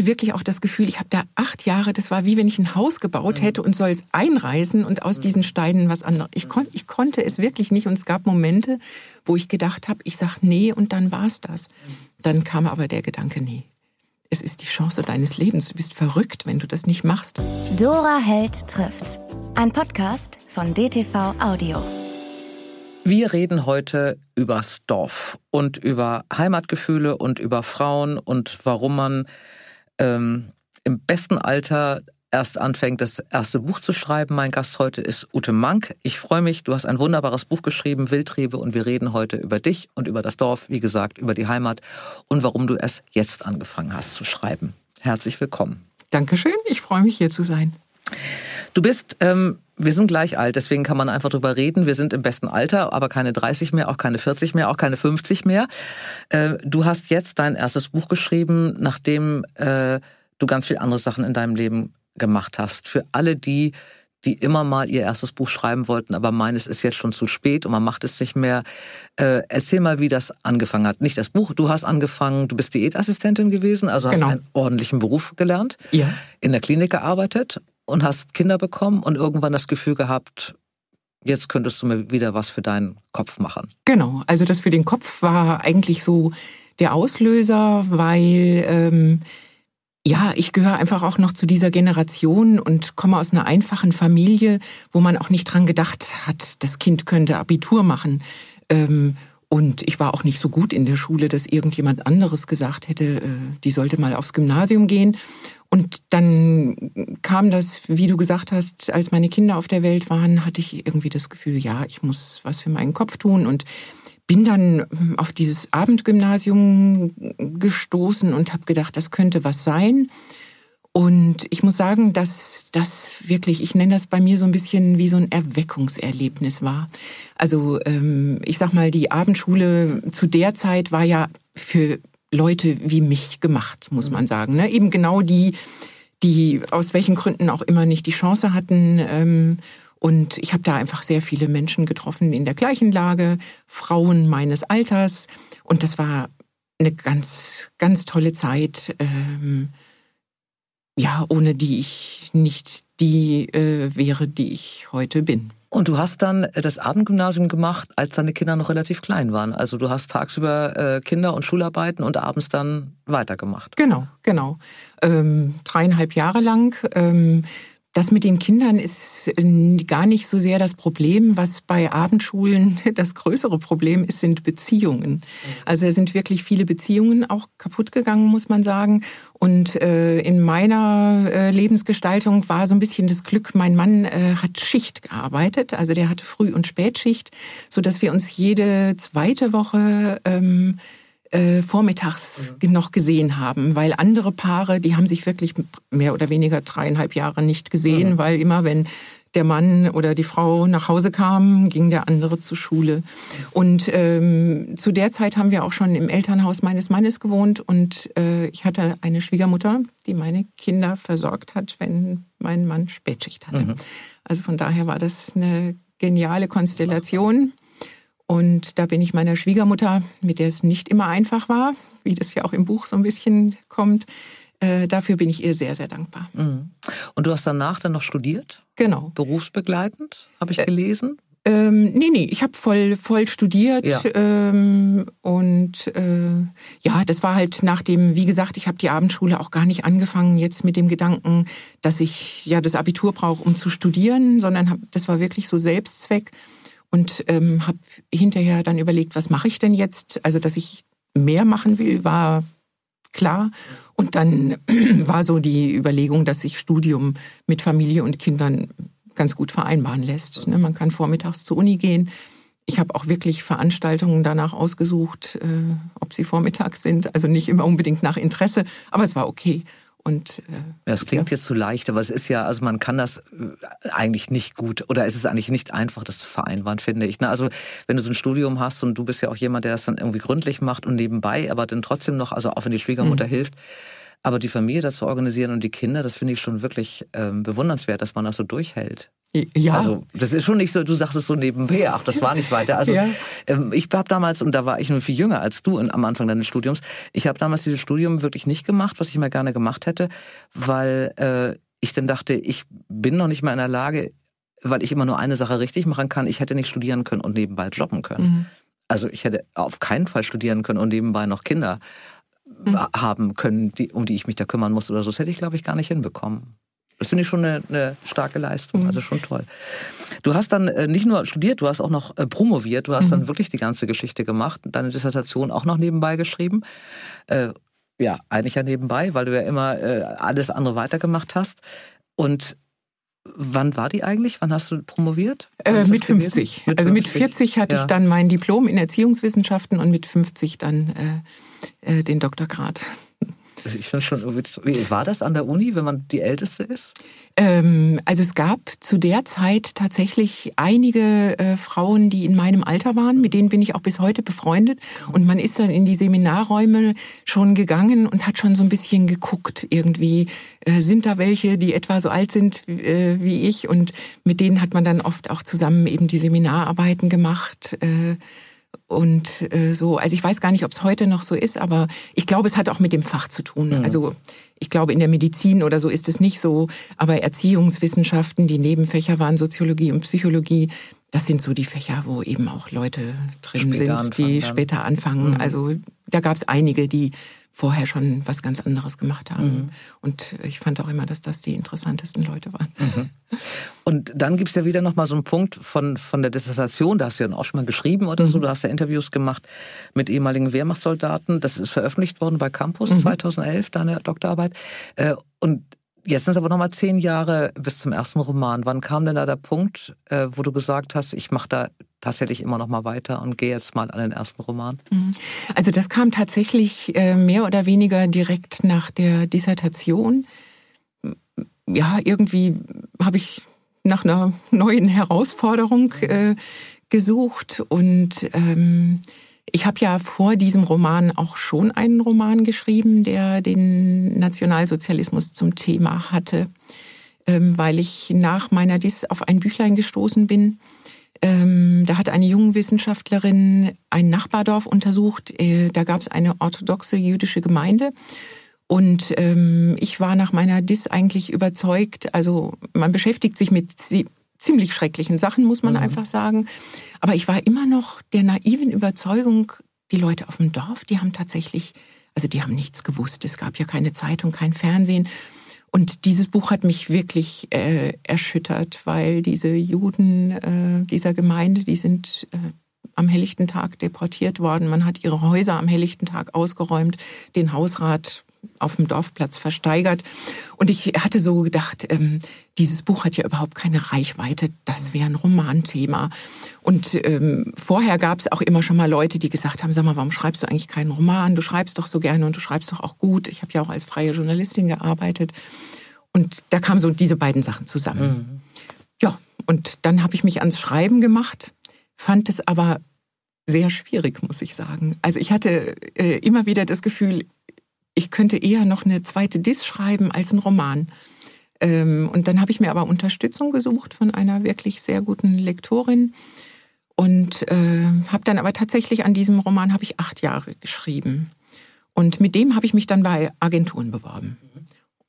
hatte wirklich auch das Gefühl, ich habe da acht Jahre, das war wie wenn ich ein Haus gebaut mhm. hätte und soll es einreißen und aus diesen Steinen was anderes. Ich, kon, ich konnte es wirklich nicht und es gab Momente, wo ich gedacht habe, ich sag nee und dann war's das. Dann kam aber der Gedanke, nee, es ist die Chance deines Lebens. Du bist verrückt, wenn du das nicht machst. Dora Held trifft. Ein Podcast von DTV Audio. Wir reden heute übers Dorf und über Heimatgefühle und über Frauen und warum man ähm, im besten Alter erst anfängt, das erste Buch zu schreiben. Mein Gast heute ist Ute Mank. Ich freue mich, du hast ein wunderbares Buch geschrieben, Wildtriebe, und wir reden heute über dich und über das Dorf, wie gesagt, über die Heimat und warum du es jetzt angefangen hast zu schreiben. Herzlich willkommen. Dankeschön, ich freue mich hier zu sein. Du bist, ähm, wir sind gleich alt, deswegen kann man einfach drüber reden. Wir sind im besten Alter, aber keine 30 mehr, auch keine 40 mehr, auch keine 50 mehr. Äh, du hast jetzt dein erstes Buch geschrieben, nachdem äh, du ganz viele andere Sachen in deinem Leben gemacht hast. Für alle die, die immer mal ihr erstes Buch schreiben wollten, aber meines ist jetzt schon zu spät und man macht es nicht mehr. Äh, erzähl mal, wie das angefangen hat. Nicht das Buch, du hast angefangen, du bist Diätassistentin gewesen, also genau. hast einen ordentlichen Beruf gelernt, ja. in der Klinik gearbeitet und hast Kinder bekommen und irgendwann das Gefühl gehabt, jetzt könntest du mir wieder was für deinen Kopf machen. Genau, also das für den Kopf war eigentlich so der Auslöser, weil ähm, ja, ich gehöre einfach auch noch zu dieser Generation und komme aus einer einfachen Familie, wo man auch nicht dran gedacht hat, das Kind könnte Abitur machen. Ähm, und ich war auch nicht so gut in der Schule, dass irgendjemand anderes gesagt hätte, äh, die sollte mal aufs Gymnasium gehen. Und dann kam das, wie du gesagt hast, als meine Kinder auf der Welt waren, hatte ich irgendwie das Gefühl, ja, ich muss was für meinen Kopf tun und bin dann auf dieses Abendgymnasium gestoßen und habe gedacht, das könnte was sein. Und ich muss sagen, dass das wirklich, ich nenne das bei mir so ein bisschen wie so ein Erweckungserlebnis war. Also ähm, ich sag mal, die Abendschule zu der Zeit war ja für Leute wie mich gemacht, muss man sagen. Ne? Eben genau die, die aus welchen Gründen auch immer nicht die Chance hatten. Ähm, und ich habe da einfach sehr viele Menschen getroffen in der gleichen Lage, Frauen meines Alters. Und das war eine ganz, ganz tolle Zeit, ähm, ja, ohne die ich nicht die äh, wäre, die ich heute bin. Und du hast dann das Abendgymnasium gemacht, als deine Kinder noch relativ klein waren. Also du hast tagsüber äh, Kinder und Schularbeiten und abends dann weitergemacht. Genau, genau. Ähm, dreieinhalb Jahre lang. Ähm, das mit den Kindern ist äh, gar nicht so sehr das Problem. Was bei Abendschulen das größere Problem ist, sind Beziehungen. Also es sind wirklich viele Beziehungen auch kaputt gegangen, muss man sagen. Und äh, in meiner äh, Lebensgestaltung war so ein bisschen das Glück, mein Mann äh, hat Schicht gearbeitet. Also der hatte Früh- und Spätschicht, so dass wir uns jede zweite Woche ähm, äh, vormittags mhm. noch gesehen haben, weil andere Paare, die haben sich wirklich mehr oder weniger dreieinhalb Jahre nicht gesehen, mhm. weil immer wenn der Mann oder die Frau nach Hause kam, ging der andere zur Schule. Und ähm, zu der Zeit haben wir auch schon im Elternhaus meines Mannes gewohnt und äh, ich hatte eine Schwiegermutter, die meine Kinder versorgt hat, wenn mein Mann Spätschicht hatte. Mhm. Also von daher war das eine geniale Konstellation. Und da bin ich meiner Schwiegermutter, mit der es nicht immer einfach war, wie das ja auch im Buch so ein bisschen kommt, äh, dafür bin ich ihr sehr, sehr dankbar. Mhm. Und du hast danach dann noch studiert? Genau. Berufsbegleitend, habe ich gelesen? Ähm, nee, nee, ich habe voll, voll studiert ja. ähm, und äh, ja, das war halt nach dem, wie gesagt, ich habe die Abendschule auch gar nicht angefangen jetzt mit dem Gedanken, dass ich ja das Abitur brauche, um zu studieren, sondern hab, das war wirklich so Selbstzweck und ähm, habe hinterher dann überlegt, was mache ich denn jetzt? Also, dass ich mehr machen will, war klar. Und dann war so die Überlegung, dass sich Studium mit Familie und Kindern ganz gut vereinbaren lässt. Ne? Man kann vormittags zur Uni gehen. Ich habe auch wirklich Veranstaltungen danach ausgesucht, äh, ob sie vormittags sind. Also nicht immer unbedingt nach Interesse, aber es war okay. Und, äh, das klingt ja. jetzt zu leicht, aber es ist ja, also man kann das äh, eigentlich nicht gut oder es ist eigentlich nicht einfach, das zu vereinbaren, finde ich. Ne? Also wenn du so ein Studium hast und du bist ja auch jemand, der das dann irgendwie gründlich macht und nebenbei, aber dann trotzdem noch, also auch wenn die Schwiegermutter mhm. hilft, Aber die Familie dazu organisieren und die Kinder, das finde ich schon wirklich ähm, bewundernswert, dass man das so durchhält. Ja. Also das ist schon nicht so, du sagst es so nebenbei, ach, das war nicht weiter. Also ja. ähm, ich habe damals, und da war ich nur viel jünger als du am Anfang deines Studiums, ich habe damals dieses Studium wirklich nicht gemacht, was ich mal gerne gemacht hätte, weil äh, ich dann dachte, ich bin noch nicht mal in der Lage, weil ich immer nur eine Sache richtig machen kann, ich hätte nicht studieren können und nebenbei jobben können. Mhm. Also ich hätte auf keinen Fall studieren können und nebenbei noch Kinder mhm. haben können, die, um die ich mich da kümmern muss oder so. Das hätte ich, glaube ich, gar nicht hinbekommen. Das finde ich schon eine, eine starke Leistung, mhm. also schon toll. Du hast dann äh, nicht nur studiert, du hast auch noch äh, promoviert, du hast mhm. dann wirklich die ganze Geschichte gemacht, deine Dissertation auch noch nebenbei geschrieben. Äh, ja, eigentlich ja nebenbei, weil du ja immer äh, alles andere weitergemacht hast. Und Wann war die eigentlich? Wann hast du promoviert? Äh, mit 50. Mit also mit 40 hatte ja. ich dann mein Diplom in Erziehungswissenschaften und mit 50 dann äh, äh, den Doktorgrad. Ich finde schon, wie war das an der Uni, wenn man die Älteste ist? Ähm, also es gab zu der Zeit tatsächlich einige äh, Frauen, die in meinem Alter waren, mit denen bin ich auch bis heute befreundet. Und man ist dann in die Seminarräume schon gegangen und hat schon so ein bisschen geguckt, irgendwie äh, sind da welche, die etwa so alt sind äh, wie ich. Und mit denen hat man dann oft auch zusammen eben die Seminararbeiten gemacht. Äh, und äh, so, also ich weiß gar nicht, ob es heute noch so ist, aber ich glaube, es hat auch mit dem Fach zu tun. Mhm. Also ich glaube, in der Medizin oder so ist es nicht so, aber Erziehungswissenschaften, die Nebenfächer waren Soziologie und Psychologie, das sind so die Fächer, wo eben auch Leute drin später sind, die später anfangen. Mhm. Also da gab es einige, die vorher schon was ganz anderes gemacht haben. Mhm. Und ich fand auch immer, dass das die interessantesten Leute waren. Mhm. Und dann gibt's ja wieder nochmal so einen Punkt von, von der Dissertation, da hast du ja auch schon mal geschrieben oder so, mhm. du hast ja Interviews gemacht mit ehemaligen Wehrmachtssoldaten. Das ist veröffentlicht worden bei Campus 2011, mhm. deine Doktorarbeit. Äh, und Jetzt sind es aber nochmal zehn Jahre bis zum ersten Roman. Wann kam denn da der Punkt, äh, wo du gesagt hast, ich mache da tatsächlich immer noch mal weiter und gehe jetzt mal an den ersten Roman? Mhm. Also das kam tatsächlich äh, mehr oder weniger direkt nach der Dissertation. Ja, irgendwie habe ich nach einer neuen Herausforderung äh, gesucht und ähm, ich habe ja vor diesem Roman auch schon einen Roman geschrieben, der den Nationalsozialismus zum Thema hatte, ähm, weil ich nach meiner Dis auf ein Büchlein gestoßen bin. Ähm, da hat eine junge Wissenschaftlerin ein Nachbardorf untersucht. Äh, da gab es eine orthodoxe jüdische Gemeinde. Und ähm, ich war nach meiner Dis eigentlich überzeugt, also man beschäftigt sich mit ziemlich schrecklichen Sachen, muss man mhm. einfach sagen. Aber ich war immer noch der naiven Überzeugung, die Leute auf dem Dorf, die haben tatsächlich, also die haben nichts gewusst. Es gab ja keine Zeitung, kein Fernsehen. Und dieses Buch hat mich wirklich äh, erschüttert, weil diese Juden äh, dieser Gemeinde, die sind äh, am helllichten Tag deportiert worden. Man hat ihre Häuser am helllichten Tag ausgeräumt, den Hausrat auf dem Dorfplatz versteigert. Und ich hatte so gedacht, ähm, dieses Buch hat ja überhaupt keine Reichweite, das wäre ein Romanthema. Und ähm, vorher gab es auch immer schon mal Leute, die gesagt haben, sag mal, warum schreibst du eigentlich keinen Roman? Du schreibst doch so gerne und du schreibst doch auch gut. Ich habe ja auch als freie Journalistin gearbeitet. Und da kamen so diese beiden Sachen zusammen. Mhm. Ja, und dann habe ich mich ans Schreiben gemacht, fand es aber sehr schwierig, muss ich sagen. Also ich hatte äh, immer wieder das Gefühl, ich könnte eher noch eine zweite Dis schreiben als einen Roman. Ähm, und dann habe ich mir aber Unterstützung gesucht von einer wirklich sehr guten Lektorin und äh, habe dann aber tatsächlich an diesem Roman habe ich acht Jahre geschrieben. Und mit dem habe ich mich dann bei Agenturen beworben.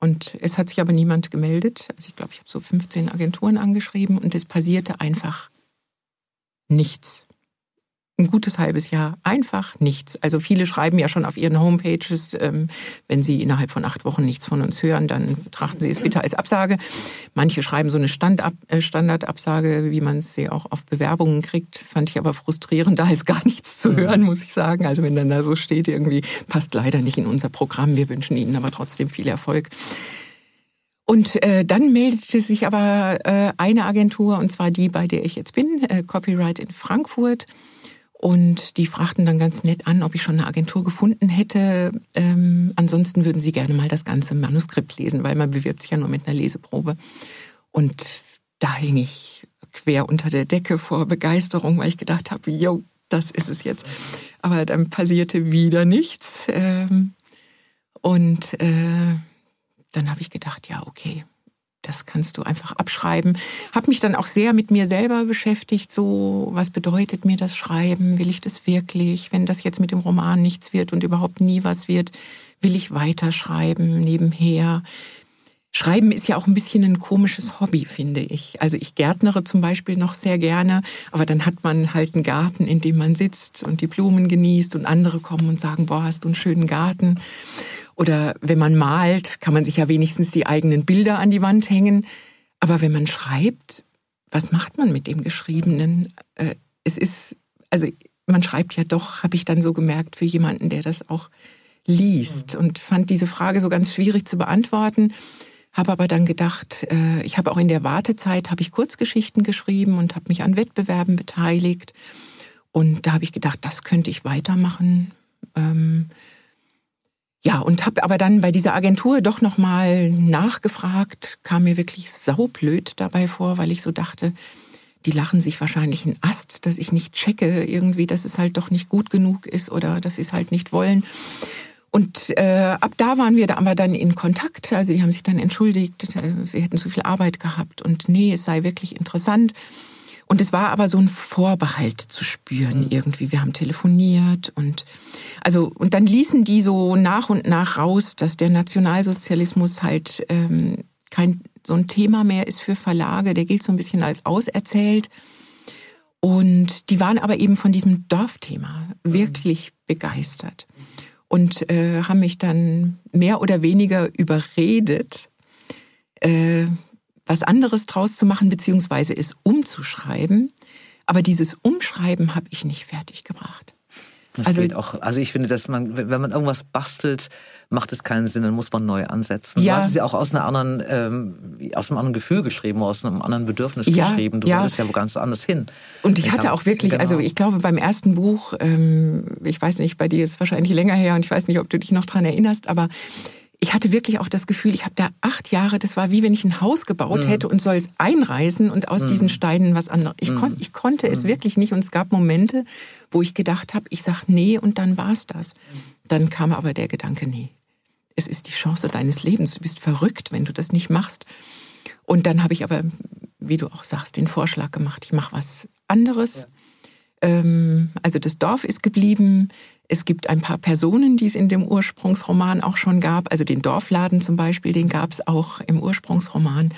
Und es hat sich aber niemand gemeldet. Also ich glaube, ich habe so 15 Agenturen angeschrieben und es passierte einfach nichts ein gutes halbes Jahr einfach nichts. Also viele schreiben ja schon auf ihren Homepages, ähm, wenn sie innerhalb von acht Wochen nichts von uns hören, dann betrachten sie es bitte als Absage. Manche schreiben so eine Standab äh, Standardabsage, wie man sie auch auf Bewerbungen kriegt. Fand ich aber frustrierend, da ist gar nichts zu hören, muss ich sagen. Also wenn dann da so steht, irgendwie passt leider nicht in unser Programm. Wir wünschen Ihnen aber trotzdem viel Erfolg. Und äh, dann meldete sich aber äh, eine Agentur, und zwar die, bei der ich jetzt bin, äh, Copyright in Frankfurt. Und die fragten dann ganz nett an, ob ich schon eine Agentur gefunden hätte. Ähm, ansonsten würden sie gerne mal das ganze Manuskript lesen, weil man bewirbt sich ja nur mit einer Leseprobe. Und da hing ich quer unter der Decke vor Begeisterung, weil ich gedacht habe, yo, das ist es jetzt. Aber dann passierte wieder nichts. Ähm, Und äh, dann habe ich gedacht, ja, okay, das kannst du einfach abschreiben. Habe mich dann auch sehr mit mir selber beschäftigt, so was bedeutet mir das Schreiben? Will ich das wirklich? Wenn das jetzt mit dem Roman nichts wird und überhaupt nie was wird, will ich weiterschreiben nebenher? Schreiben ist ja auch ein bisschen ein komisches Hobby, finde ich. Also ich gärtnere zum Beispiel noch sehr gerne, aber dann hat man halt einen Garten, in dem man sitzt und die Blumen genießt und andere kommen und sagen, boah, hast du einen schönen Garten. Oder wenn man malt, kann man sich ja wenigstens die eigenen Bilder an die Wand hängen. Aber wenn man schreibt, was macht man mit dem Geschriebenen? Äh, es ist, also man schreibt ja doch, habe ich dann so gemerkt, für jemanden, der das auch liest und fand diese Frage so ganz schwierig zu beantworten. Habe aber dann gedacht, äh, ich habe auch in der Wartezeit habe ich Kurzgeschichten geschrieben und habe mich an Wettbewerben beteiligt. Und da habe ich gedacht, das könnte ich weitermachen. Ja, und habe aber dann bei dieser Agentur doch nochmal nachgefragt, kam mir wirklich saublöd dabei vor, weil ich so dachte, die lachen sich wahrscheinlich einen Ast, dass ich nicht checke irgendwie, dass es halt doch nicht gut genug ist oder dass sie es halt nicht wollen. Und äh, ab da waren wir da aber dann in Kontakt. Also die haben sich dann entschuldigt, äh, sie hätten zu viel Arbeit gehabt und nee, es sei wirklich interessant. Und es war aber so ein Vorbehalt zu spüren mhm. irgendwie. Wir haben telefoniert und also und dann ließen die so nach und nach raus, dass der Nationalsozialismus halt ähm, kein so ein Thema mehr ist für Verlage. Der gilt so ein bisschen als auserzählt. Und die waren aber eben von diesem Dorfthema wirklich begeistert und äh, haben mich dann mehr oder weniger überredet, äh, was anderes draus zu machen, beziehungsweise es umzuschreiben. Aber dieses Umschreiben habe ich nicht fertig gebracht. Das also, geht auch. Also ich finde, dass man, wenn man irgendwas bastelt, macht es keinen Sinn, dann muss man neu ansetzen. Ja. Du hast es ja auch aus einer anderen, ähm, aus einem anderen Gefühl geschrieben, aus einem anderen Bedürfnis ja, geschrieben. Du ja. wolltest ja wo ganz anders hin. Und ich, ich hatte auch wirklich, genau. also ich glaube beim ersten Buch, ähm, ich weiß nicht, bei dir ist es wahrscheinlich länger her und ich weiß nicht, ob du dich noch dran erinnerst, aber ich hatte wirklich auch das Gefühl, ich habe da acht Jahre, das war wie wenn ich ein Haus gebaut mhm. hätte und soll es einreißen und aus mhm. diesen Steinen was anderes. Ich, mhm. kon, ich konnte es mhm. wirklich nicht und es gab Momente, wo ich gedacht habe, ich sag nee und dann war's das. Dann kam aber der Gedanke, nee, es ist die Chance deines Lebens. Du bist verrückt, wenn du das nicht machst. Und dann habe ich aber, wie du auch sagst, den Vorschlag gemacht, ich mache was anderes. Ja. Ähm, also das Dorf ist geblieben. Es gibt ein paar Personen, die es in dem Ursprungsroman auch schon gab. Also den Dorfladen zum Beispiel, den gab es auch im Ursprungsroman.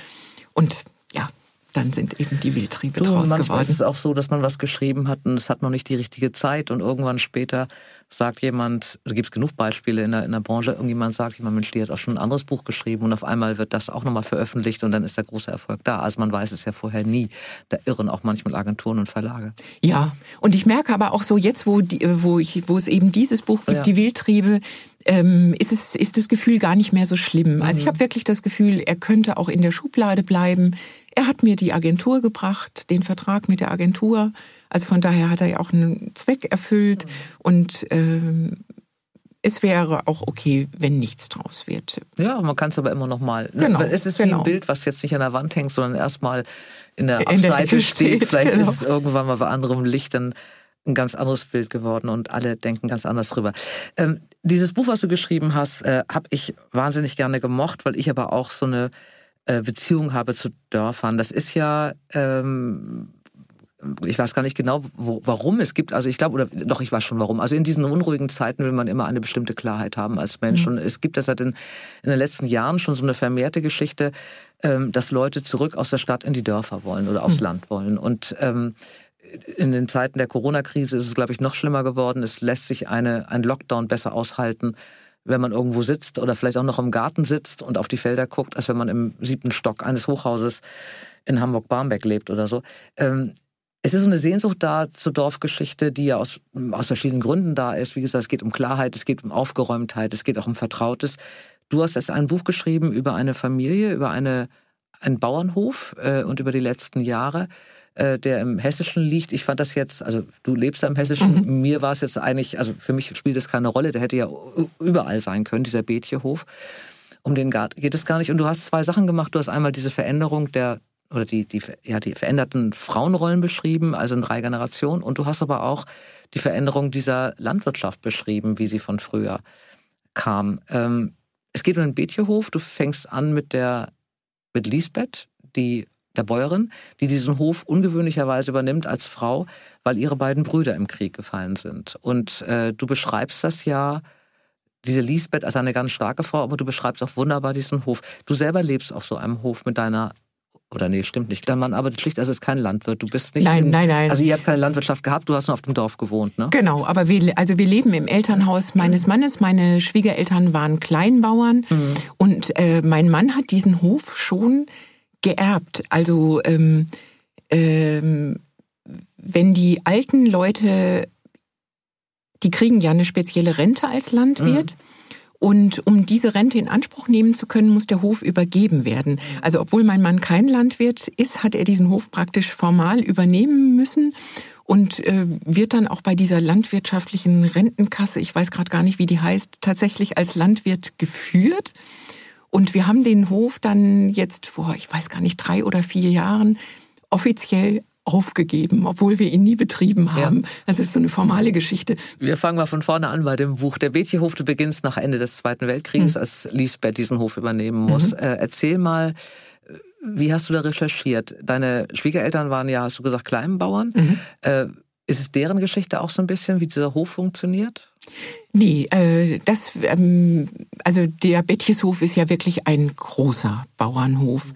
Und ja, dann sind eben die Wildtriebe du, draus manchmal geworden. ist es auch so, dass man was geschrieben hat und es hat noch nicht die richtige Zeit und irgendwann später sagt jemand, da gibt es genug Beispiele in der, in der Branche, irgendjemand sagt, jemand Mensch, die hat auch schon ein anderes Buch geschrieben und auf einmal wird das auch nochmal veröffentlicht und dann ist der große Erfolg da. Also man weiß es ja vorher nie. Da irren auch manchmal Agenturen und Verlage. Ja, und ich merke aber auch so jetzt, wo, die, wo, ich, wo es eben dieses Buch gibt, ja. die Wildtriebe, ähm, ist, es, ist das Gefühl gar nicht mehr so schlimm. Also ich mhm. habe wirklich das Gefühl, er könnte auch in der Schublade bleiben. Er hat mir die Agentur gebracht, den Vertrag mit der Agentur. Also von daher hat er ja auch einen Zweck erfüllt. Mhm. Und ähm, es wäre auch okay, wenn nichts draus wird. Ja, man kann es aber immer noch mal. Ne? Genau, es ist wie genau. ein Bild, was jetzt nicht an der Wand hängt, sondern erstmal in der in Abseite der steht. steht. Vielleicht genau. ist es irgendwann mal bei anderem Licht dann ein ganz anderes Bild geworden und alle denken ganz anders drüber. Ähm, dieses Buch, was du geschrieben hast, äh, habe ich wahnsinnig gerne gemocht, weil ich aber auch so eine äh, Beziehung habe zu Dörfern. Das ist ja, ähm, ich weiß gar nicht genau, wo, warum es gibt. Also ich glaube, oder doch, ich weiß schon warum. Also in diesen unruhigen Zeiten will man immer eine bestimmte Klarheit haben als Mensch. Mhm. Und es gibt das seit den, in den letzten Jahren schon so eine vermehrte Geschichte, ähm, dass Leute zurück aus der Stadt in die Dörfer wollen oder aufs mhm. Land wollen. Und ähm, in den Zeiten der Corona-Krise ist es, glaube ich, noch schlimmer geworden. Es lässt sich eine, ein Lockdown besser aushalten, wenn man irgendwo sitzt oder vielleicht auch noch im Garten sitzt und auf die Felder guckt, als wenn man im siebten Stock eines Hochhauses in Hamburg-Barmbek lebt oder so. Ähm, es ist so eine Sehnsucht da zur Dorfgeschichte, die ja aus, aus verschiedenen Gründen da ist. Wie gesagt, es geht um Klarheit, es geht um Aufgeräumtheit, es geht auch um Vertrautes. Du hast jetzt ein Buch geschrieben über eine Familie, über eine, einen Bauernhof äh, und über die letzten Jahre. Äh, der im Hessischen liegt. Ich fand das jetzt, also du lebst ja im Hessischen, mhm. mir war es jetzt eigentlich, also für mich spielt das keine Rolle, der hätte ja überall sein können, dieser Bethjehof. Um den geht es gar nicht. Und du hast zwei Sachen gemacht. Du hast einmal diese Veränderung der oder die, die, ja, die veränderten Frauenrollen beschrieben, also in drei Generationen. Und du hast aber auch die Veränderung dieser Landwirtschaft beschrieben, wie sie von früher kam. Ähm, es geht um den Bethjehof. Du fängst an mit der mit Lisbeth, die der Bäuerin, die diesen Hof ungewöhnlicherweise übernimmt als Frau, weil ihre beiden Brüder im Krieg gefallen sind. Und äh, du beschreibst das ja, diese Lisbeth als eine ganz starke Frau, aber du beschreibst auch wunderbar diesen Hof. Du selber lebst auf so einem Hof mit deiner oder nee, stimmt nicht. Dein Mann arbeitet schlicht, also ist kein Landwirt. Du bist nicht. Nein, in, nein, nein. Also ihr habt keine Landwirtschaft gehabt, du hast nur auf dem Dorf gewohnt, ne? Genau, aber wir, also wir leben im Elternhaus meines Mannes. Meine Schwiegereltern waren Kleinbauern mhm. und äh, mein Mann hat diesen Hof schon geerbt. Also ähm, ähm, wenn die alten Leute, die kriegen ja eine spezielle Rente als Landwirt. Mhm. Und um diese Rente in Anspruch nehmen zu können, muss der Hof übergeben werden. Also obwohl mein Mann kein Landwirt ist, hat er diesen Hof praktisch formal übernehmen müssen und äh, wird dann auch bei dieser landwirtschaftlichen Rentenkasse, ich weiß gerade gar nicht, wie die heißt, tatsächlich als Landwirt geführt. Und wir haben den Hof dann jetzt vor, ich weiß gar nicht, drei oder vier Jahren offiziell aufgegeben, obwohl wir ihn nie betrieben haben. Ja. Das ist so eine formale Geschichte. Wir fangen mal von vorne an bei dem Buch. Der Bethjehof, du beginnst nach Ende des Zweiten Weltkrieges, mhm. als Lisbeth diesen Hof übernehmen muss. Mhm. Äh, erzähl mal, wie hast du da recherchiert? Deine Schwiegereltern waren ja, hast du gesagt, Kleinbauern. Mhm. Äh, ist es deren Geschichte auch so ein bisschen, wie dieser Hof funktioniert? Nee, äh, das, ähm, also der Bettjeshof ist ja wirklich ein großer Bauernhof.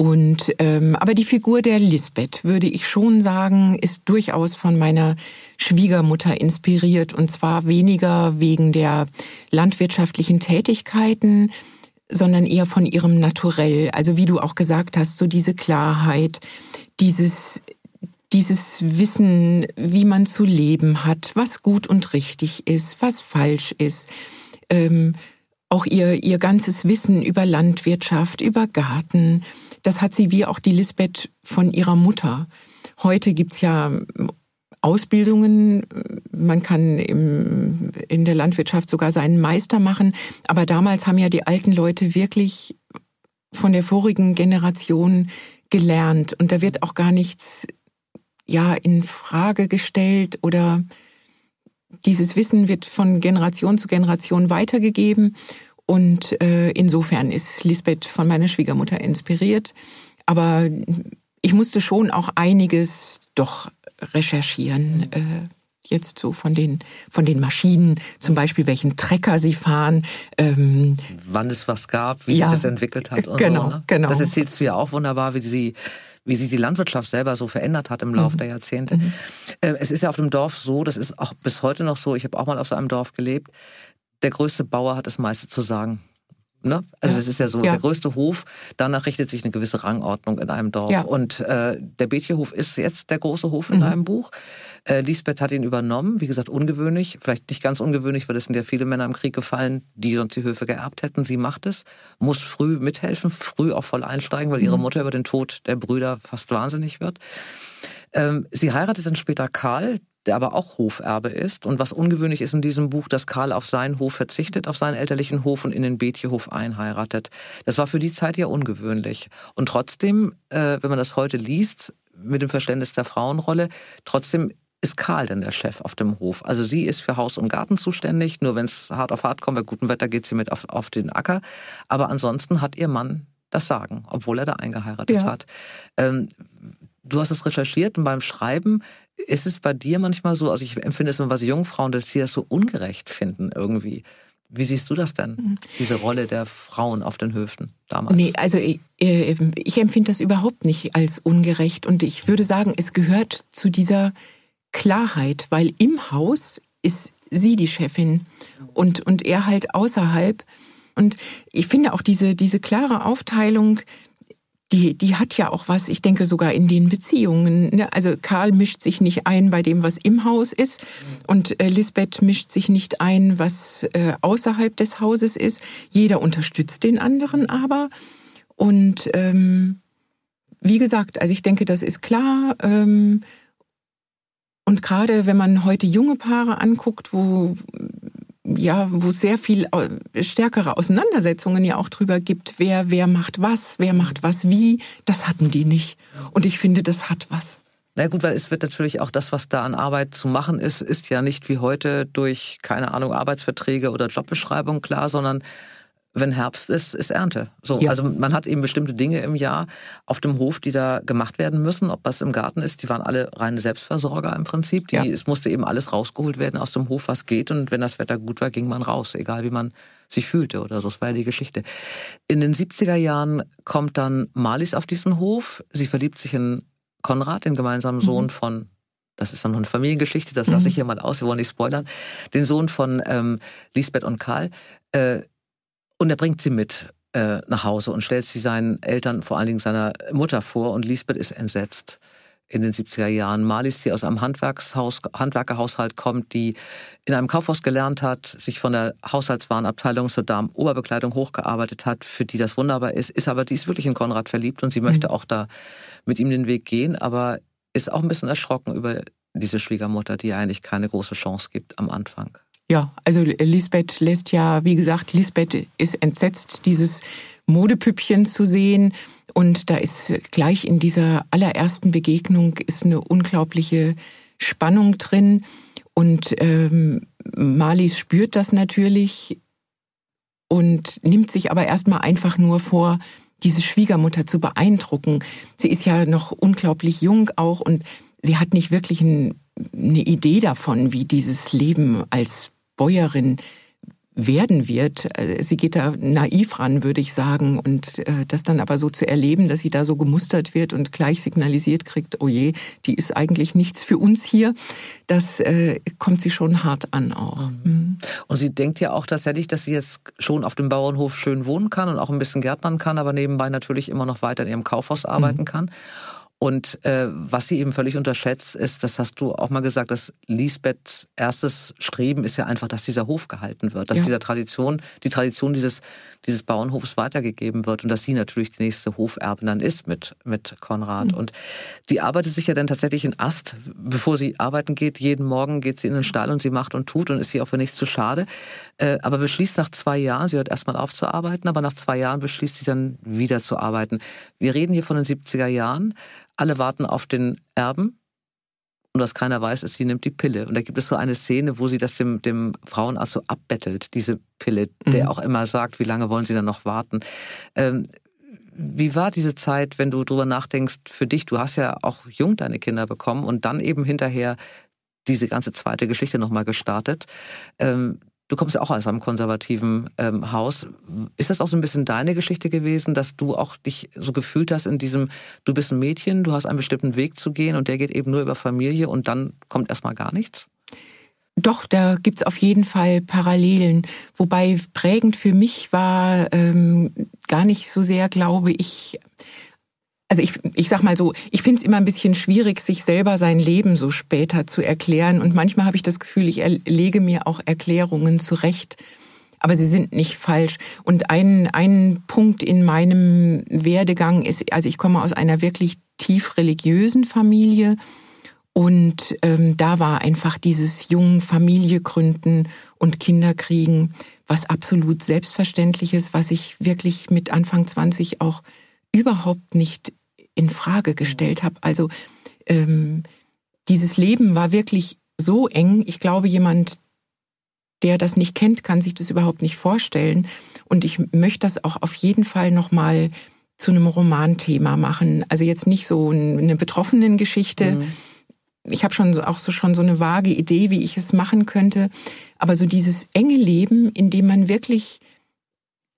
Und ähm, aber die Figur der Lisbeth, würde ich schon sagen, ist durchaus von meiner Schwiegermutter inspiriert. Und zwar weniger wegen der landwirtschaftlichen Tätigkeiten, sondern eher von ihrem Naturell. Also wie du auch gesagt hast, so diese Klarheit, dieses dieses Wissen, wie man zu leben hat, was gut und richtig ist, was falsch ist. Ähm, auch ihr, ihr ganzes Wissen über Landwirtschaft, über Garten, das hat sie wie auch die Lisbeth von ihrer Mutter. Heute gibt's ja Ausbildungen, man kann im, in der Landwirtschaft sogar seinen Meister machen, aber damals haben ja die alten Leute wirklich von der vorigen Generation gelernt und da wird auch gar nichts ja in Frage gestellt oder dieses Wissen wird von Generation zu Generation weitergegeben. Und äh, insofern ist Lisbeth von meiner Schwiegermutter inspiriert. Aber ich musste schon auch einiges doch recherchieren. Äh, jetzt so von den von den Maschinen, zum Beispiel welchen Trecker sie fahren, ähm, wann es was gab, wie ja, sich das entwickelt hat. Und genau, so, ne? genau. Das erzählst du ja auch wunderbar, wie sie wie sich die Landwirtschaft selber so verändert hat im Laufe mhm. der Jahrzehnte. Mhm. Äh, es ist ja auf dem Dorf so, das ist auch bis heute noch so, ich habe auch mal auf so einem Dorf gelebt, der größte Bauer hat das meiste zu sagen. Ne? Also ja. das ist ja so, ja. der größte Hof, danach richtet sich eine gewisse Rangordnung in einem Dorf. Ja. Und äh, der Bethjehof ist jetzt der große Hof in mhm. einem Buch. Äh, Lisbeth hat ihn übernommen, wie gesagt, ungewöhnlich, vielleicht nicht ganz ungewöhnlich, weil es sind ja viele Männer im Krieg gefallen, die sonst die Höfe geerbt hätten. Sie macht es, muss früh mithelfen, früh auch voll einsteigen, weil ihre mhm. Mutter über den Tod der Brüder fast wahnsinnig wird. Ähm, sie heiratet dann später Karl, der aber auch Hoferbe ist. Und was ungewöhnlich ist in diesem Buch, dass Karl auf seinen Hof verzichtet, auf seinen elterlichen Hof und in den Bethjehof einheiratet. Das war für die Zeit ja ungewöhnlich. Und trotzdem, äh, wenn man das heute liest, mit dem Verständnis der Frauenrolle, trotzdem ist Karl denn der Chef auf dem Hof. Also sie ist für Haus und Garten zuständig. Nur wenn es hart auf hart kommt, bei gutem Wetter geht sie mit auf, auf den Acker. Aber ansonsten hat ihr Mann das Sagen, obwohl er da eingeheiratet ja. hat. Ähm, du hast es recherchiert und beim Schreiben ist es bei dir manchmal so, also ich empfinde es immer, was Jungfrauen das hier so ungerecht finden irgendwie. Wie siehst du das denn, mhm. diese Rolle der Frauen auf den Höfen damals? Nee, also ich, äh, ich empfinde das überhaupt nicht als ungerecht und ich würde sagen, es gehört zu dieser Klarheit, weil im Haus ist sie die Chefin und, und er halt außerhalb. Und ich finde auch diese, diese klare Aufteilung, die, die hat ja auch was, ich denke sogar in den Beziehungen. Ne? Also Karl mischt sich nicht ein bei dem, was im Haus ist und äh, Lisbeth mischt sich nicht ein, was äh, außerhalb des Hauses ist. Jeder unterstützt den anderen aber. Und ähm, wie gesagt, also ich denke, das ist klar. Ähm, und gerade wenn man heute junge Paare anguckt, wo ja, wo sehr viel stärkere Auseinandersetzungen ja auch drüber gibt, wer, wer macht was, wer macht was wie, das hatten die nicht. Und ich finde, das hat was. Na gut, weil es wird natürlich auch das, was da an Arbeit zu machen ist, ist ja nicht wie heute durch, keine Ahnung, Arbeitsverträge oder Jobbeschreibung klar, sondern wenn Herbst ist, ist Ernte. So, ja. also man hat eben bestimmte Dinge im Jahr auf dem Hof, die da gemacht werden müssen. Ob das im Garten ist, die waren alle reine Selbstversorger im Prinzip. Die, ja. Es musste eben alles rausgeholt werden aus dem Hof, was geht. Und wenn das Wetter gut war, ging man raus, egal wie man sich fühlte oder so. Das war ja die Geschichte. In den 70er Jahren kommt dann Marlies auf diesen Hof. Sie verliebt sich in Konrad, den gemeinsamen Sohn mhm. von das ist dann noch eine Familiengeschichte, das lasse ich mhm. hier mal aus, wir wollen nicht spoilern, den Sohn von ähm, Lisbeth und Karl. Äh, und er bringt sie mit äh, nach Hause und stellt sie seinen Eltern, vor allen Dingen seiner Mutter vor. Und Lisbeth ist entsetzt in den 70er Jahren. Marlies, die aus einem Handwerkshaus, Handwerkerhaushalt kommt, die in einem Kaufhaus gelernt hat, sich von der Haushaltswarenabteilung zur Damen-Oberbekleidung hochgearbeitet hat, für die das wunderbar ist, ist aber, die ist wirklich in Konrad verliebt und sie möchte mhm. auch da mit ihm den Weg gehen, aber ist auch ein bisschen erschrocken über diese Schwiegermutter, die eigentlich keine große Chance gibt am Anfang. Ja, also Lisbeth lässt ja, wie gesagt, Lisbeth ist entsetzt, dieses Modepüppchen zu sehen. Und da ist gleich in dieser allerersten Begegnung ist eine unglaubliche Spannung drin. Und ähm, Marlies spürt das natürlich und nimmt sich aber erstmal einfach nur vor, diese Schwiegermutter zu beeindrucken. Sie ist ja noch unglaublich jung auch und sie hat nicht wirklich ein, eine Idee davon, wie dieses Leben als Bäuerin werden wird. Äh, sie geht da naiv ran, würde ich sagen. Und äh, das dann aber so zu erleben, dass sie da so gemustert wird und gleich signalisiert kriegt, oh je, die ist eigentlich nichts für uns hier, das äh, kommt sie schon hart an auch. Mhm. mhm. Und sie denkt ja auch tatsächlich, dass sie jetzt schon auf dem Bauernhof schön wohnen kann und auch ein bisschen gärtnern kann, aber nebenbei natürlich immer noch weiter in ihrem Kaufhaus arbeiten mhm. kann. Und äh, was sie eben völlig unterschätzt, ist, das hast du auch mal gesagt, dass Lisbeths erstes Streben ist ja einfach, dass dieser Hof gehalten wird, dass ja. dieser Tradition, die Tradition dieses, dieses Bauernhofs weitergegeben wird und dass sie natürlich die nächste Hoferbin dann ist mit, mit Konrad. Mhm. Und die arbeitet sich ja dann tatsächlich in Ast, bevor sie arbeiten geht. Jeden Morgen geht sie in den Stall und sie macht und tut und ist sie auch für nichts zu schade. Äh, aber beschließt nach zwei Jahren, sie hört erstmal auf zu arbeiten, aber nach zwei Jahren beschließt sie dann wieder zu arbeiten. Wir reden hier von den 70er Jahren. Alle warten auf den Erben. Und was keiner weiß, ist, sie nimmt die Pille. Und da gibt es so eine Szene, wo sie das dem, dem Frauenarzt so abbettelt, diese Pille, der mhm. auch immer sagt, wie lange wollen sie dann noch warten. Ähm, wie war diese Zeit, wenn du drüber nachdenkst, für dich? Du hast ja auch jung deine Kinder bekommen und dann eben hinterher diese ganze zweite Geschichte nochmal gestartet. Ähm, Du kommst ja auch aus einem konservativen ähm, Haus. Ist das auch so ein bisschen deine Geschichte gewesen, dass du auch dich so gefühlt hast in diesem, du bist ein Mädchen, du hast einen bestimmten Weg zu gehen und der geht eben nur über Familie und dann kommt erstmal gar nichts? Doch, da gibt's auf jeden Fall Parallelen. Wobei prägend für mich war ähm, gar nicht so sehr, glaube ich, also ich, ich sag mal so, ich finde es immer ein bisschen schwierig, sich selber sein Leben so später zu erklären. Und manchmal habe ich das Gefühl, ich lege mir auch Erklärungen zurecht, aber sie sind nicht falsch. Und ein, ein Punkt in meinem Werdegang ist, also ich komme aus einer wirklich tief religiösen Familie. Und ähm, da war einfach dieses jungen Familie gründen und Kinder kriegen, was absolut selbstverständlich ist, was ich wirklich mit Anfang 20 auch überhaupt nicht in Frage gestellt habe. Also ähm, dieses Leben war wirklich so eng. Ich glaube, jemand, der das nicht kennt, kann sich das überhaupt nicht vorstellen. Und ich möchte das auch auf jeden Fall nochmal zu einem Romanthema machen. Also jetzt nicht so eine betroffenen Geschichte. Mhm. Ich habe schon so, auch so schon so eine vage Idee, wie ich es machen könnte. Aber so dieses enge Leben, in dem man wirklich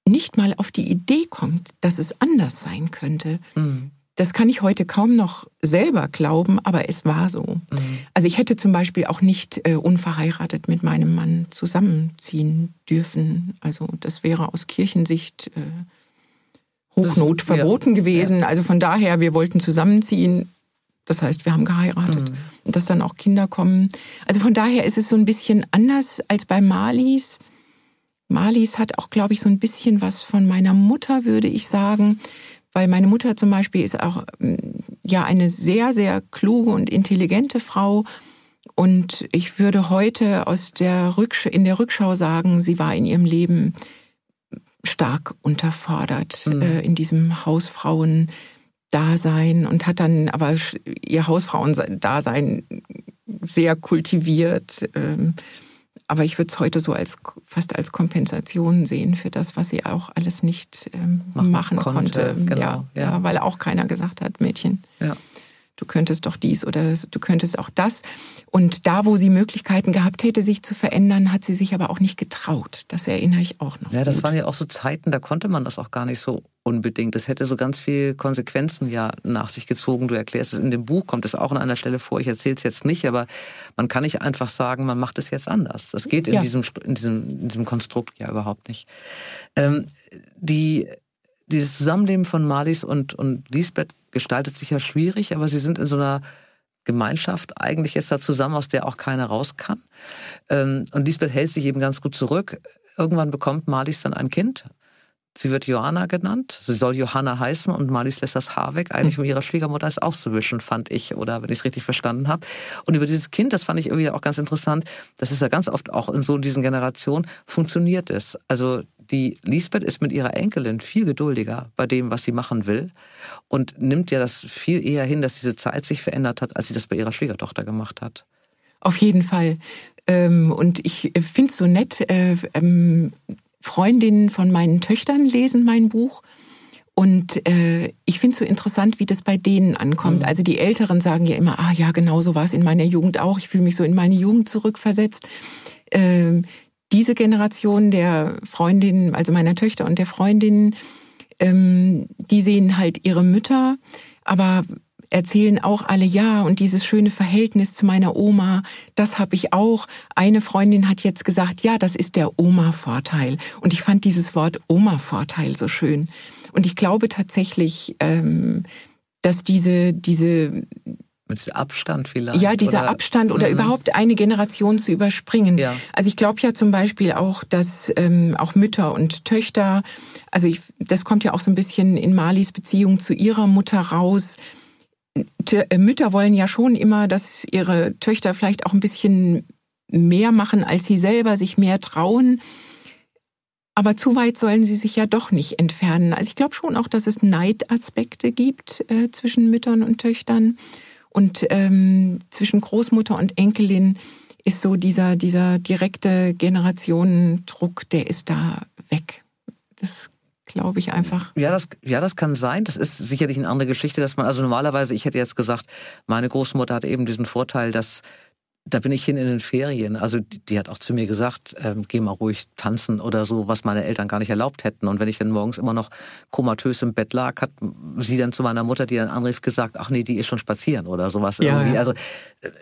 nicht mal auf die Idee kommt, dass es anders sein könnte. Mhm. Das kann ich heute kaum noch selber glauben, aber es war so. Mhm. Also ich hätte zum Beispiel auch nicht äh, unverheiratet mit meinem Mann zusammenziehen dürfen. Also das wäre aus Kirchensicht äh, Hochnot verboten ja. gewesen. Ja. Also von daher, wir wollten zusammenziehen. Das heißt, wir haben geheiratet mhm. und dass dann auch Kinder kommen. Also von daher ist es so ein bisschen anders als bei Malis. Malis hat auch, glaube ich, so ein bisschen was von meiner Mutter, würde ich sagen weil meine Mutter zum Beispiel ist auch mm, ja eine sehr, sehr kluge und intelligente Frau. Und ich würde heute aus der Rücksch in der Rückschau sagen, sie war in ihrem Leben stark unterfordert mhm. äh, in diesem Hausfrauen Dasein und hat dann aber ihr Hausfrauendasein sehr kultiviert. Ähm, aber ich würde es heute so als fast als Kompensation sehen für das, was sie auch alles nicht ähm, machen, machen, konnte. konnte. Genau, ja, ja. ja, weil auch keiner gesagt hat, Mädchen. Ja du könntest doch dies oder du könntest auch das. Und da, wo sie Möglichkeiten gehabt hätte, sich zu verändern, hat sie sich aber auch nicht getraut. Das erinnere ich auch noch. Ja, das gut. waren ja auch so Zeiten, da konnte man das auch gar nicht so unbedingt. Das hätte so ganz viele Konsequenzen ja nach sich gezogen. Du erklärst es in dem Buch, kommt es auch an einer Stelle vor. Ich erzähle es jetzt nicht, aber man kann nicht einfach sagen, man macht es jetzt anders. Das geht in, ja. diesem, in, diesem, in diesem Konstrukt ja überhaupt nicht. Ähm, die dieses Zusammenleben von Marlies und, und Lisbeth gestaltet sich ja schwierig, aber sie sind in so einer Gemeinschaft eigentlich jetzt da zusammen, aus der auch keiner raus kann. Ähm, und Lisbeth hält sich eben ganz gut zurück. Irgendwann bekommt Marlies dann ein Kind. Sie wird Johanna genannt. Sie soll Johanna heißen und Marlies lässt das Haar weg, eigentlich um ihrer Schwiegermutter es auszuwischen, fand ich, oder wenn ich es richtig verstanden habe. Und über dieses Kind, das fand ich irgendwie auch ganz interessant, das ist ja ganz oft auch in so diesen Generationen, funktioniert es. Also die Lisbeth ist mit ihrer Enkelin viel geduldiger bei dem, was sie machen will und nimmt ja das viel eher hin, dass diese Zeit sich verändert hat, als sie das bei ihrer Schwiegertochter gemacht hat. Auf jeden Fall. Ähm, und ich finde es so nett, äh, ähm, Freundinnen von meinen Töchtern lesen mein Buch. Und äh, ich finde es so interessant, wie das bei denen ankommt. Mhm. Also die Älteren sagen ja immer, ah ja, genau so war es in meiner Jugend auch. Ich fühle mich so in meine Jugend zurückversetzt. Ähm, diese Generation der Freundinnen, also meiner Töchter und der Freundinnen, ähm, die sehen halt ihre Mütter, aber erzählen auch alle ja und dieses schöne Verhältnis zu meiner Oma, das habe ich auch. Eine Freundin hat jetzt gesagt, ja, das ist der Oma-Vorteil und ich fand dieses Wort Oma-Vorteil so schön und ich glaube tatsächlich, ähm, dass diese diese mit Abstand vielleicht. Ja, dieser oder? Abstand oder mhm. überhaupt eine Generation zu überspringen. Ja. Also ich glaube ja zum Beispiel auch, dass ähm, auch Mütter und Töchter, also ich, das kommt ja auch so ein bisschen in Malis Beziehung zu ihrer Mutter raus. Äh, Mütter wollen ja schon immer, dass ihre Töchter vielleicht auch ein bisschen mehr machen als sie selber, sich mehr trauen. Aber zu weit sollen sie sich ja doch nicht entfernen. Also ich glaube schon auch, dass es Neidaspekte gibt äh, zwischen Müttern und Töchtern. Und ähm, zwischen Großmutter und Enkelin ist so dieser, dieser direkte Generationendruck, der ist da weg. Das glaube ich einfach. Ja, das, ja, das kann sein. Das ist sicherlich eine andere Geschichte, dass man, also normalerweise, ich hätte jetzt gesagt, meine Großmutter hat eben diesen Vorteil, dass da bin ich hin in den Ferien. Also die, die hat auch zu mir gesagt, ähm, geh mal ruhig tanzen oder so, was meine Eltern gar nicht erlaubt hätten. Und wenn ich dann morgens immer noch komatös im Bett lag, hat sie dann zu meiner Mutter, die dann anrief, gesagt, ach nee, die ist schon spazieren oder sowas ja, irgendwie. Ja. Also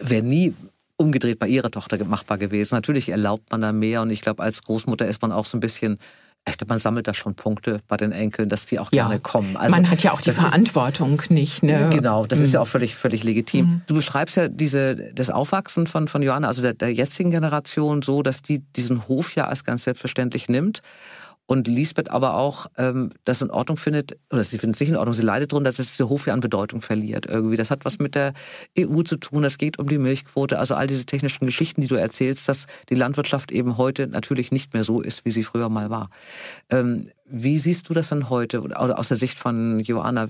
wäre nie umgedreht bei ihrer Tochter machbar gewesen. Natürlich erlaubt man da mehr und ich glaube, als Großmutter ist man auch so ein bisschen man sammelt da schon Punkte bei den Enkeln, dass die auch ja. gerne kommen. Also, man hat ja auch die Verantwortung ist, nicht. Ne? Genau, das mhm. ist ja auch völlig, völlig legitim. Mhm. Du beschreibst ja diese, das Aufwachsen von, von Johanna, also der, der jetzigen Generation, so, dass die diesen Hof ja als ganz selbstverständlich nimmt und Lisbeth aber auch ähm, das in Ordnung findet, oder sie findet es nicht in Ordnung, sie leidet darunter, dass dieser Hof ja an Bedeutung verliert irgendwie. Das hat was mit der EU zu tun, es geht um die Milchquote, also all diese technischen Geschichten, die du erzählst, dass die Landwirtschaft eben heute natürlich nicht mehr so ist, wie sie früher mal war. Ähm, wie siehst du das denn heute, oder aus der Sicht von Joanna,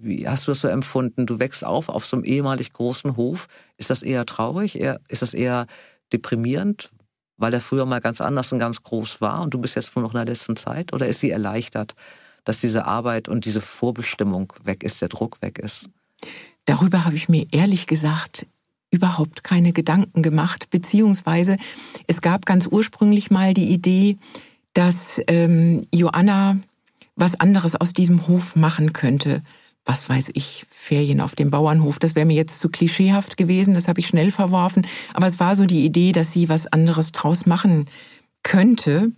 wie hast du das so empfunden? Du wächst auf auf so einem ehemalig großen Hof. Ist das eher traurig? Eher, ist das eher deprimierend? Weil er früher mal ganz anders und ganz groß war und du bist jetzt nur noch in der letzten Zeit? Oder ist sie erleichtert, dass diese Arbeit und diese Vorbestimmung weg ist, der Druck weg ist? Darüber habe ich mir ehrlich gesagt überhaupt keine Gedanken gemacht, beziehungsweise es gab ganz ursprünglich mal die Idee, dass ähm, Joanna was anderes aus diesem Hof machen könnte was weiß ich, Ferien auf dem Bauernhof. Das wäre mir jetzt zu klischeehaft gewesen, das habe ich schnell verworfen. Aber es war so die Idee, dass sie was anderes draus machen könnte.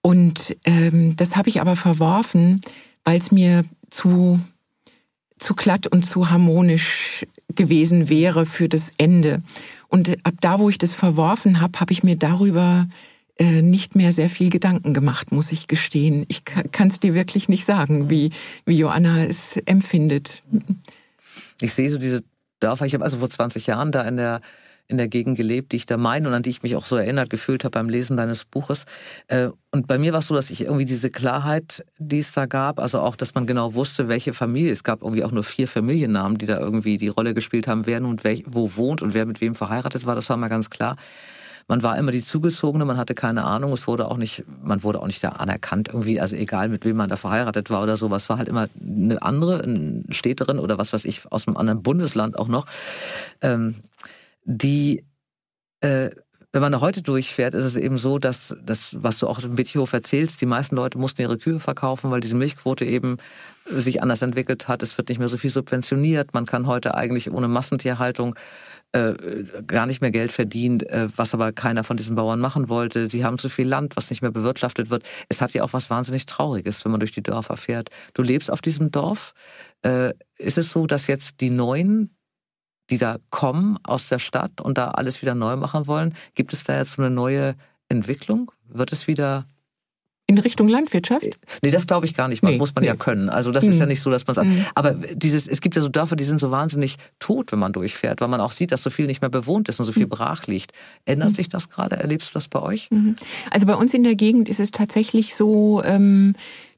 Und ähm, das habe ich aber verworfen, weil es mir zu, zu glatt und zu harmonisch gewesen wäre für das Ende. Und ab da, wo ich das verworfen habe, habe ich mir darüber äh, nicht mehr sehr viel Gedanken gemacht, muss ich gestehen. Ich kann es dir wirklich nicht sagen, wie, wie Joanna es empfindet. Ich sehe so diese Dörfer, ich habe also vor 20 Jahren da in der in der Gegend gelebt, die ich da meine und an die ich mich auch so erinnert gefühlt habe beim Lesen deines Buches. Äh, und bei mir war es so, dass ich irgendwie diese Klarheit, die es da gab, also auch, dass man genau wusste, welche Familie, es gab irgendwie auch nur vier Familiennamen, die da irgendwie die Rolle gespielt haben, wer nun wo wohnt und wer mit wem verheiratet war, das war mal ganz klar. Man war immer die Zugezogene, man hatte keine Ahnung, es wurde auch nicht, man wurde auch nicht da anerkannt irgendwie, also egal mit wem man da verheiratet war oder sowas, war halt immer eine andere, eine Städterin oder was weiß ich, aus einem anderen Bundesland auch noch, ähm, die äh, wenn man heute durchfährt, ist es eben so, dass das, was du auch im Witthof erzählst, die meisten Leute mussten ihre Kühe verkaufen, weil diese Milchquote eben sich anders entwickelt hat. Es wird nicht mehr so viel subventioniert. Man kann heute eigentlich ohne Massentierhaltung äh, gar nicht mehr Geld verdient, äh, was aber keiner von diesen Bauern machen wollte. Sie haben zu viel Land, was nicht mehr bewirtschaftet wird. Es hat ja auch was wahnsinnig Trauriges, wenn man durch die Dörfer fährt. Du lebst auf diesem Dorf. Äh, ist es so, dass jetzt die Neuen, die da kommen aus der Stadt und da alles wieder neu machen wollen, gibt es da jetzt eine neue Entwicklung? Wird es wieder in Richtung Landwirtschaft? Äh, nee, das glaube ich gar nicht. Das nee, muss man nee. ja können. Also das mhm. ist ja nicht so, dass man sagt. Mhm. Aber dieses, es gibt ja so Dörfer, die sind so wahnsinnig tot, wenn man durchfährt, weil man auch sieht, dass so viel nicht mehr bewohnt ist und so viel mhm. brach liegt. Ändert mhm. sich das gerade? Erlebst du das bei euch? Mhm. Also bei uns in der Gegend ist es tatsächlich so, ähm,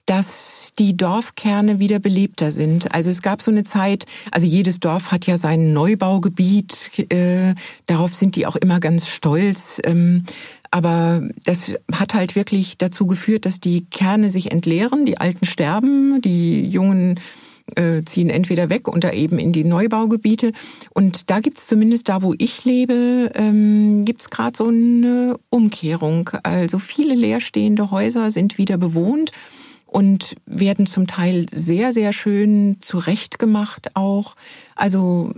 dass die Dorfkerne wieder belebter sind. Also es gab so eine Zeit, also jedes Dorf hat ja sein Neubaugebiet, äh, darauf sind die auch immer ganz stolz. Ähm, aber das hat halt wirklich dazu geführt, dass die Kerne sich entleeren, die Alten sterben, die Jungen äh, ziehen entweder weg oder eben in die Neubaugebiete. Und da gibt's zumindest da, wo ich lebe, ähm, gibt's gerade so eine Umkehrung. Also viele leerstehende Häuser sind wieder bewohnt und werden zum Teil sehr, sehr schön zurechtgemacht auch. Also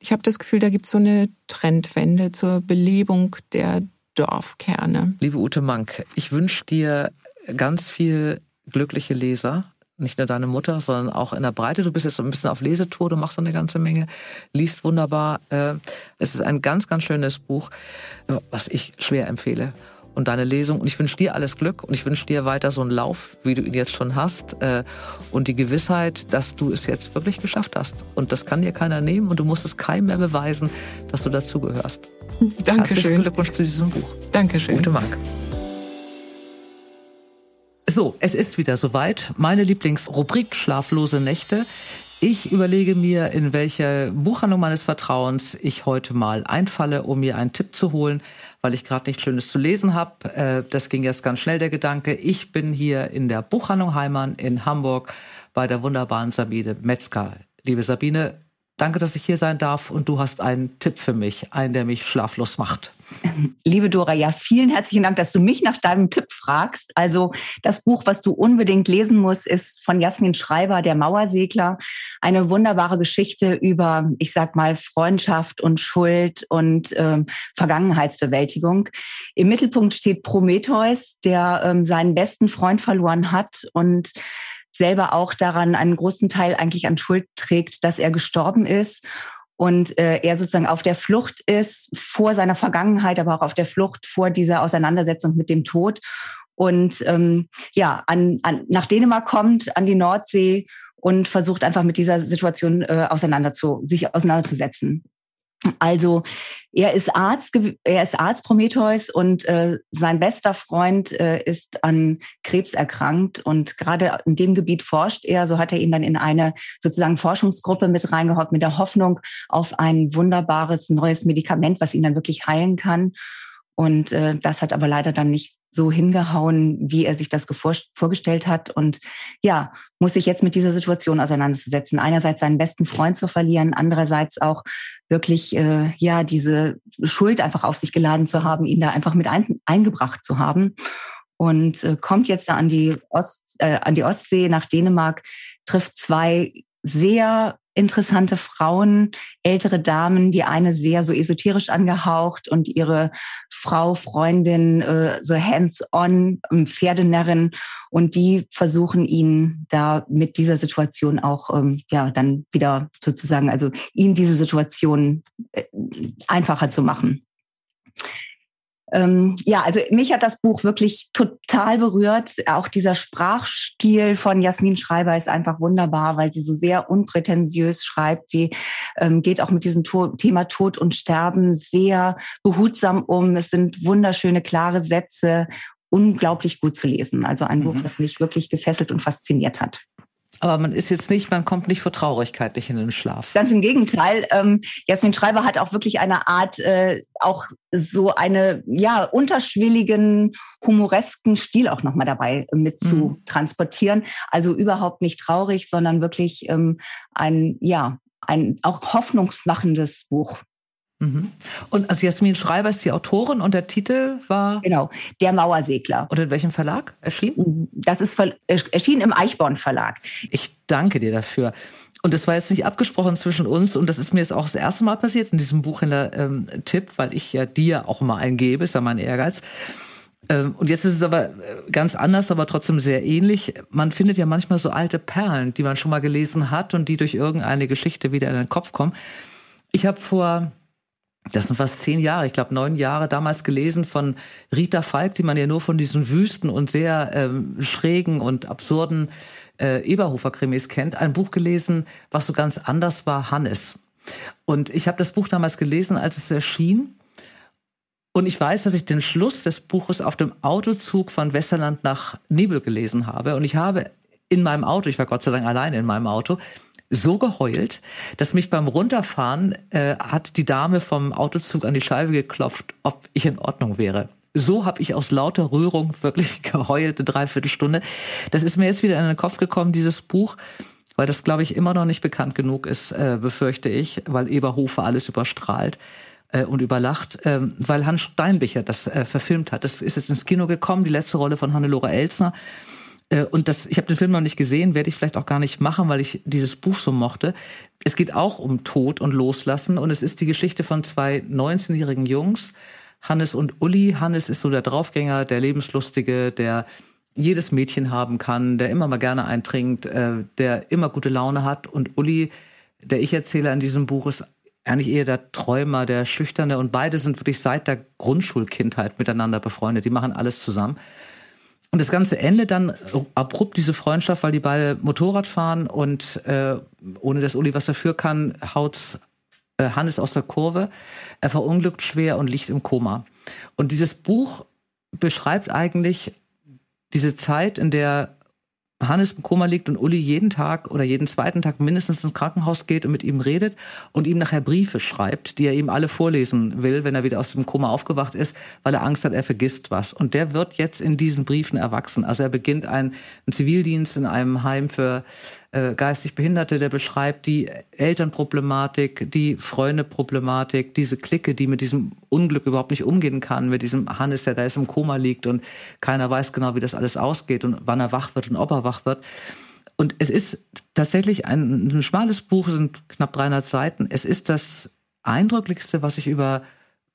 ich habe das Gefühl, da gibt's so eine Trendwende zur Belebung der Dorfkerne. Liebe Ute Mank, ich wünsche dir ganz viel glückliche Leser. Nicht nur deine Mutter, sondern auch in der Breite. Du bist jetzt ein bisschen auf Lesetour, du machst eine ganze Menge, liest wunderbar. Äh, es ist ein ganz, ganz schönes Buch, was ich schwer empfehle und deine Lesung. Und ich wünsche dir alles Glück und ich wünsche dir weiter so einen Lauf, wie du ihn jetzt schon hast. Äh, und die Gewissheit, dass du es jetzt wirklich geschafft hast. Und das kann dir keiner nehmen und du musst es keinem mehr beweisen, dass du dazugehörst. Dankeschön. Herzlichen Glückwunsch zu diesem Buch. Dankeschön. Gute Mark. So, es ist wieder soweit. Meine Lieblingsrubrik Schlaflose Nächte. Ich überlege mir, in welche Buchhandlung meines Vertrauens ich heute mal einfalle, um mir einen Tipp zu holen, weil ich gerade nichts Schönes zu lesen habe. Äh, das ging jetzt ganz schnell, der Gedanke. Ich bin hier in der Buchhandlung Heimann in Hamburg bei der wunderbaren Sabine Metzger. Liebe Sabine, Danke, dass ich hier sein darf und du hast einen Tipp für mich, einen, der mich schlaflos macht. Liebe Dora, ja, vielen herzlichen Dank, dass du mich nach deinem Tipp fragst. Also das Buch, was du unbedingt lesen musst, ist von Jasmin Schreiber, Der Mauersegler. Eine wunderbare Geschichte über, ich sag mal, Freundschaft und Schuld und ähm, Vergangenheitsbewältigung. Im Mittelpunkt steht Prometheus, der ähm, seinen besten Freund verloren hat und selber auch daran einen großen Teil eigentlich an Schuld trägt, dass er gestorben ist und äh, er sozusagen auf der Flucht ist vor seiner Vergangenheit, aber auch auf der Flucht vor dieser Auseinandersetzung mit dem Tod und ähm, ja an, an, nach Dänemark kommt, an die Nordsee und versucht einfach mit dieser Situation äh, auseinander zu, sich auseinanderzusetzen. Also er ist Arzt, er ist Arzt Prometheus und äh, sein bester Freund äh, ist an Krebs erkrankt und gerade in dem Gebiet forscht er. So hat er ihn dann in eine sozusagen Forschungsgruppe mit reingehockt mit der Hoffnung auf ein wunderbares neues Medikament, was ihn dann wirklich heilen kann. Und äh, das hat aber leider dann nicht so hingehauen, wie er sich das vorgestellt hat. Und ja, muss sich jetzt mit dieser Situation auseinanderzusetzen. Einerseits seinen besten Freund zu verlieren, andererseits auch wirklich äh, ja diese Schuld einfach auf sich geladen zu haben, ihn da einfach mit ein, eingebracht zu haben. Und äh, kommt jetzt da an die, Ost, äh, an die Ostsee nach Dänemark, trifft zwei sehr interessante Frauen, ältere Damen, die eine sehr so esoterisch angehaucht und ihre Frau, Freundin äh, so hands-on, ähm, Pferdenärrin und die versuchen ihn da mit dieser Situation auch ähm, ja dann wieder sozusagen, also ihn diese Situation äh, einfacher zu machen. Ähm, ja, also mich hat das Buch wirklich total berührt. Auch dieser Sprachstil von Jasmin Schreiber ist einfach wunderbar, weil sie so sehr unprätentiös schreibt. Sie ähm, geht auch mit diesem to Thema Tod und Sterben sehr behutsam um. Es sind wunderschöne, klare Sätze, unglaublich gut zu lesen. Also ein mhm. Buch, das mich wirklich gefesselt und fasziniert hat. Aber man ist jetzt nicht, man kommt nicht vor Traurigkeit nicht in den Schlaf. Ganz im Gegenteil. Ähm, Jasmin Schreiber hat auch wirklich eine Art, äh, auch so eine, ja, unterschwelligen, humoresken Stil auch nochmal dabei mit mhm. zu transportieren. Also überhaupt nicht traurig, sondern wirklich ähm, ein, ja, ein auch hoffnungsmachendes Buch. Mhm. Und also Jasmin Schreiber ist die Autorin und der Titel war? Genau, Der Mauersegler. Und in welchem Verlag erschienen? Das ist erschienen im Eichborn Verlag. Ich danke dir dafür. Und das war jetzt nicht abgesprochen zwischen uns und das ist mir jetzt auch das erste Mal passiert in diesem Buchhändler-Tipp, ähm, weil ich ja dir auch immer einen gebe, ist ja mein Ehrgeiz. Ähm, und jetzt ist es aber äh, ganz anders, aber trotzdem sehr ähnlich. Man findet ja manchmal so alte Perlen, die man schon mal gelesen hat und die durch irgendeine Geschichte wieder in den Kopf kommen. Ich habe vor das sind fast zehn Jahre, ich glaube neun Jahre damals gelesen von Rita Falk, die man ja nur von diesen wüsten und sehr ähm, schrägen und absurden äh, Eberhofer-Krimis kennt. Ein Buch gelesen, was so ganz anders war, Hannes. Und ich habe das Buch damals gelesen, als es erschien. Und ich weiß, dass ich den Schluss des Buches auf dem Autozug von Westerland nach Nebel gelesen habe. Und ich habe in meinem Auto, ich war Gott sei Dank alleine in meinem Auto, so geheult, dass mich beim Runterfahren äh, hat die Dame vom Autozug an die Scheibe geklopft, ob ich in Ordnung wäre. So habe ich aus lauter Rührung wirklich geheult, eine Dreiviertelstunde. Das ist mir jetzt wieder in den Kopf gekommen, dieses Buch, weil das, glaube ich, immer noch nicht bekannt genug ist, äh, befürchte ich, weil Eberhofer alles überstrahlt äh, und überlacht, äh, weil Hans Steinbicher das äh, verfilmt hat. Das ist jetzt ins Kino gekommen, die letzte Rolle von Hannelore Elsner. Äh, und das, ich habe den Film noch nicht gesehen, werde ich vielleicht auch gar nicht machen, weil ich dieses Buch so mochte. Es geht auch um Tod und Loslassen und es ist die Geschichte von zwei 19-jährigen Jungs, Hannes und Uli. Hannes ist so der Draufgänger, der Lebenslustige, der jedes Mädchen haben kann, der immer mal gerne eintrinkt, äh, der immer gute Laune hat. Und Uli, der Ich-Erzähler in diesem Buch, ist eigentlich eher der Träumer, der Schüchterne. Und beide sind wirklich seit der Grundschulkindheit miteinander befreundet. Die machen alles zusammen. Und das Ganze endet dann abrupt, diese Freundschaft, weil die beide Motorrad fahren und äh, ohne dass Uli was dafür kann, haut äh, Hannes aus der Kurve. Er verunglückt schwer und liegt im Koma. Und dieses Buch beschreibt eigentlich diese Zeit, in der Hannes im Koma liegt und Uli jeden Tag oder jeden zweiten Tag mindestens ins Krankenhaus geht und mit ihm redet und ihm nachher Briefe schreibt, die er ihm alle vorlesen will, wenn er wieder aus dem Koma aufgewacht ist, weil er Angst hat, er vergisst was. Und der wird jetzt in diesen Briefen erwachsen. Also er beginnt einen, einen Zivildienst in einem Heim für äh, geistig Behinderte, der beschreibt die Elternproblematik, die Freundeproblematik, diese Clique, die mit diesem Unglück überhaupt nicht umgehen kann, mit diesem Hannes, der da jetzt im Koma liegt und keiner weiß genau, wie das alles ausgeht und wann er wach wird und ob er wach wird. Und es ist tatsächlich ein, ein schmales Buch, sind knapp 300 Seiten. Es ist das eindrücklichste, was ich über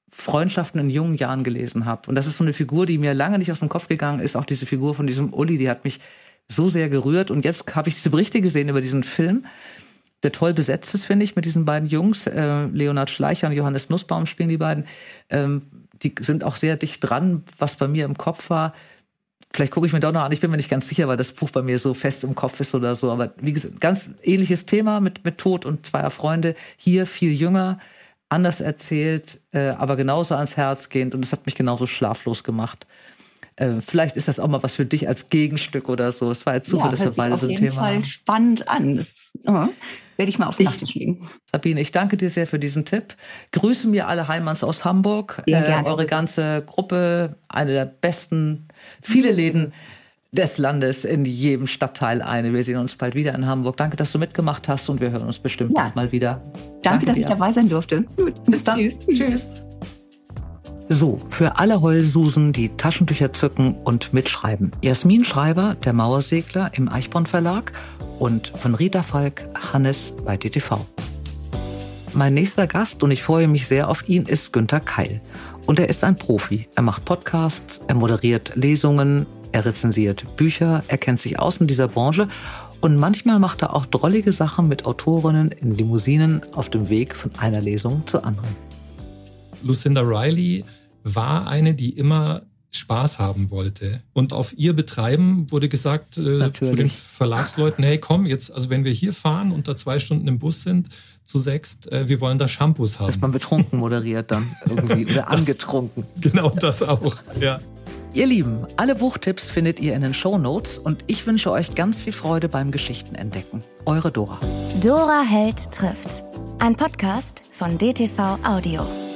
Freundschaften in jungen Jahren gelesen habe. Und das ist so eine Figur, die mir lange nicht aus dem Kopf gegangen ist. Auch diese Figur von diesem Uli, die hat mich so sehr gerührt. Und jetzt habe ich diese Berichte gesehen über diesen Film, der toll besetzt ist, finde ich, mit diesen beiden Jungs. Äh, Leonhard Schleicher und Johannes Nussbaum spielen die beiden. Ähm, die sind auch sehr dicht dran, was bei mir im Kopf war. Vielleicht gucke ich mir doch noch an. Ich bin mir nicht ganz sicher, weil das Buch bei mir so fest im Kopf ist oder so. Aber wie gesagt, ganz ähnliches Thema mit, mit Tod und zweier Freunde. Hier viel jünger, anders erzählt, äh, aber genauso ans Herz gehend. Und es hat mich genauso schlaflos gemacht. Äh, vielleicht ist das auch mal was für dich als Gegenstück oder so. Es war jetzt Zufall, ja, dass wir beide so ein Thema Fall haben. spannend an. Das uh, werde ich mal auf den Nachttisch legen. Sabine, ich danke dir sehr für diesen Tipp. Grüße mir alle Heimanns aus Hamburg, äh, eure ganze Gruppe, eine der besten, viele Läden des Landes in jedem Stadtteil eine. Wir sehen uns bald wieder in Hamburg. Danke, dass du mitgemacht hast und wir hören uns bestimmt ja. mal wieder. Danke, Danke dass dir. ich dabei sein durfte. Gut. Bis dann. Tschüss. Tschüss. So, für alle Heulsusen, die Taschentücher zücken und mitschreiben. Jasmin Schreiber, der Mauersegler im Eichborn Verlag und von Rita Falk, Hannes bei DTV. Mein nächster Gast, und ich freue mich sehr auf ihn, ist Günther Keil. Und er ist ein Profi. Er macht Podcasts, er moderiert Lesungen, er rezensiert Bücher, er kennt sich aus in dieser Branche und manchmal macht er auch drollige Sachen mit Autorinnen in Limousinen auf dem Weg von einer Lesung zur anderen. Lucinda Riley war eine, die immer Spaß haben wollte. Und auf ihr Betreiben wurde gesagt äh, zu den Verlagsleuten, hey komm, jetzt, also wenn wir hier fahren und da zwei Stunden im Bus sind, zu sechst, äh, wir wollen da Shampoos haben. Dass man betrunken moderiert dann irgendwie oder das, angetrunken. Genau das auch, ja. Ihr Lieben, alle Buchtipps findet ihr in den Show Notes und ich wünsche euch ganz viel Freude beim Geschichtenentdecken. Eure Dora. Dora Held trifft. Ein Podcast von DTV Audio.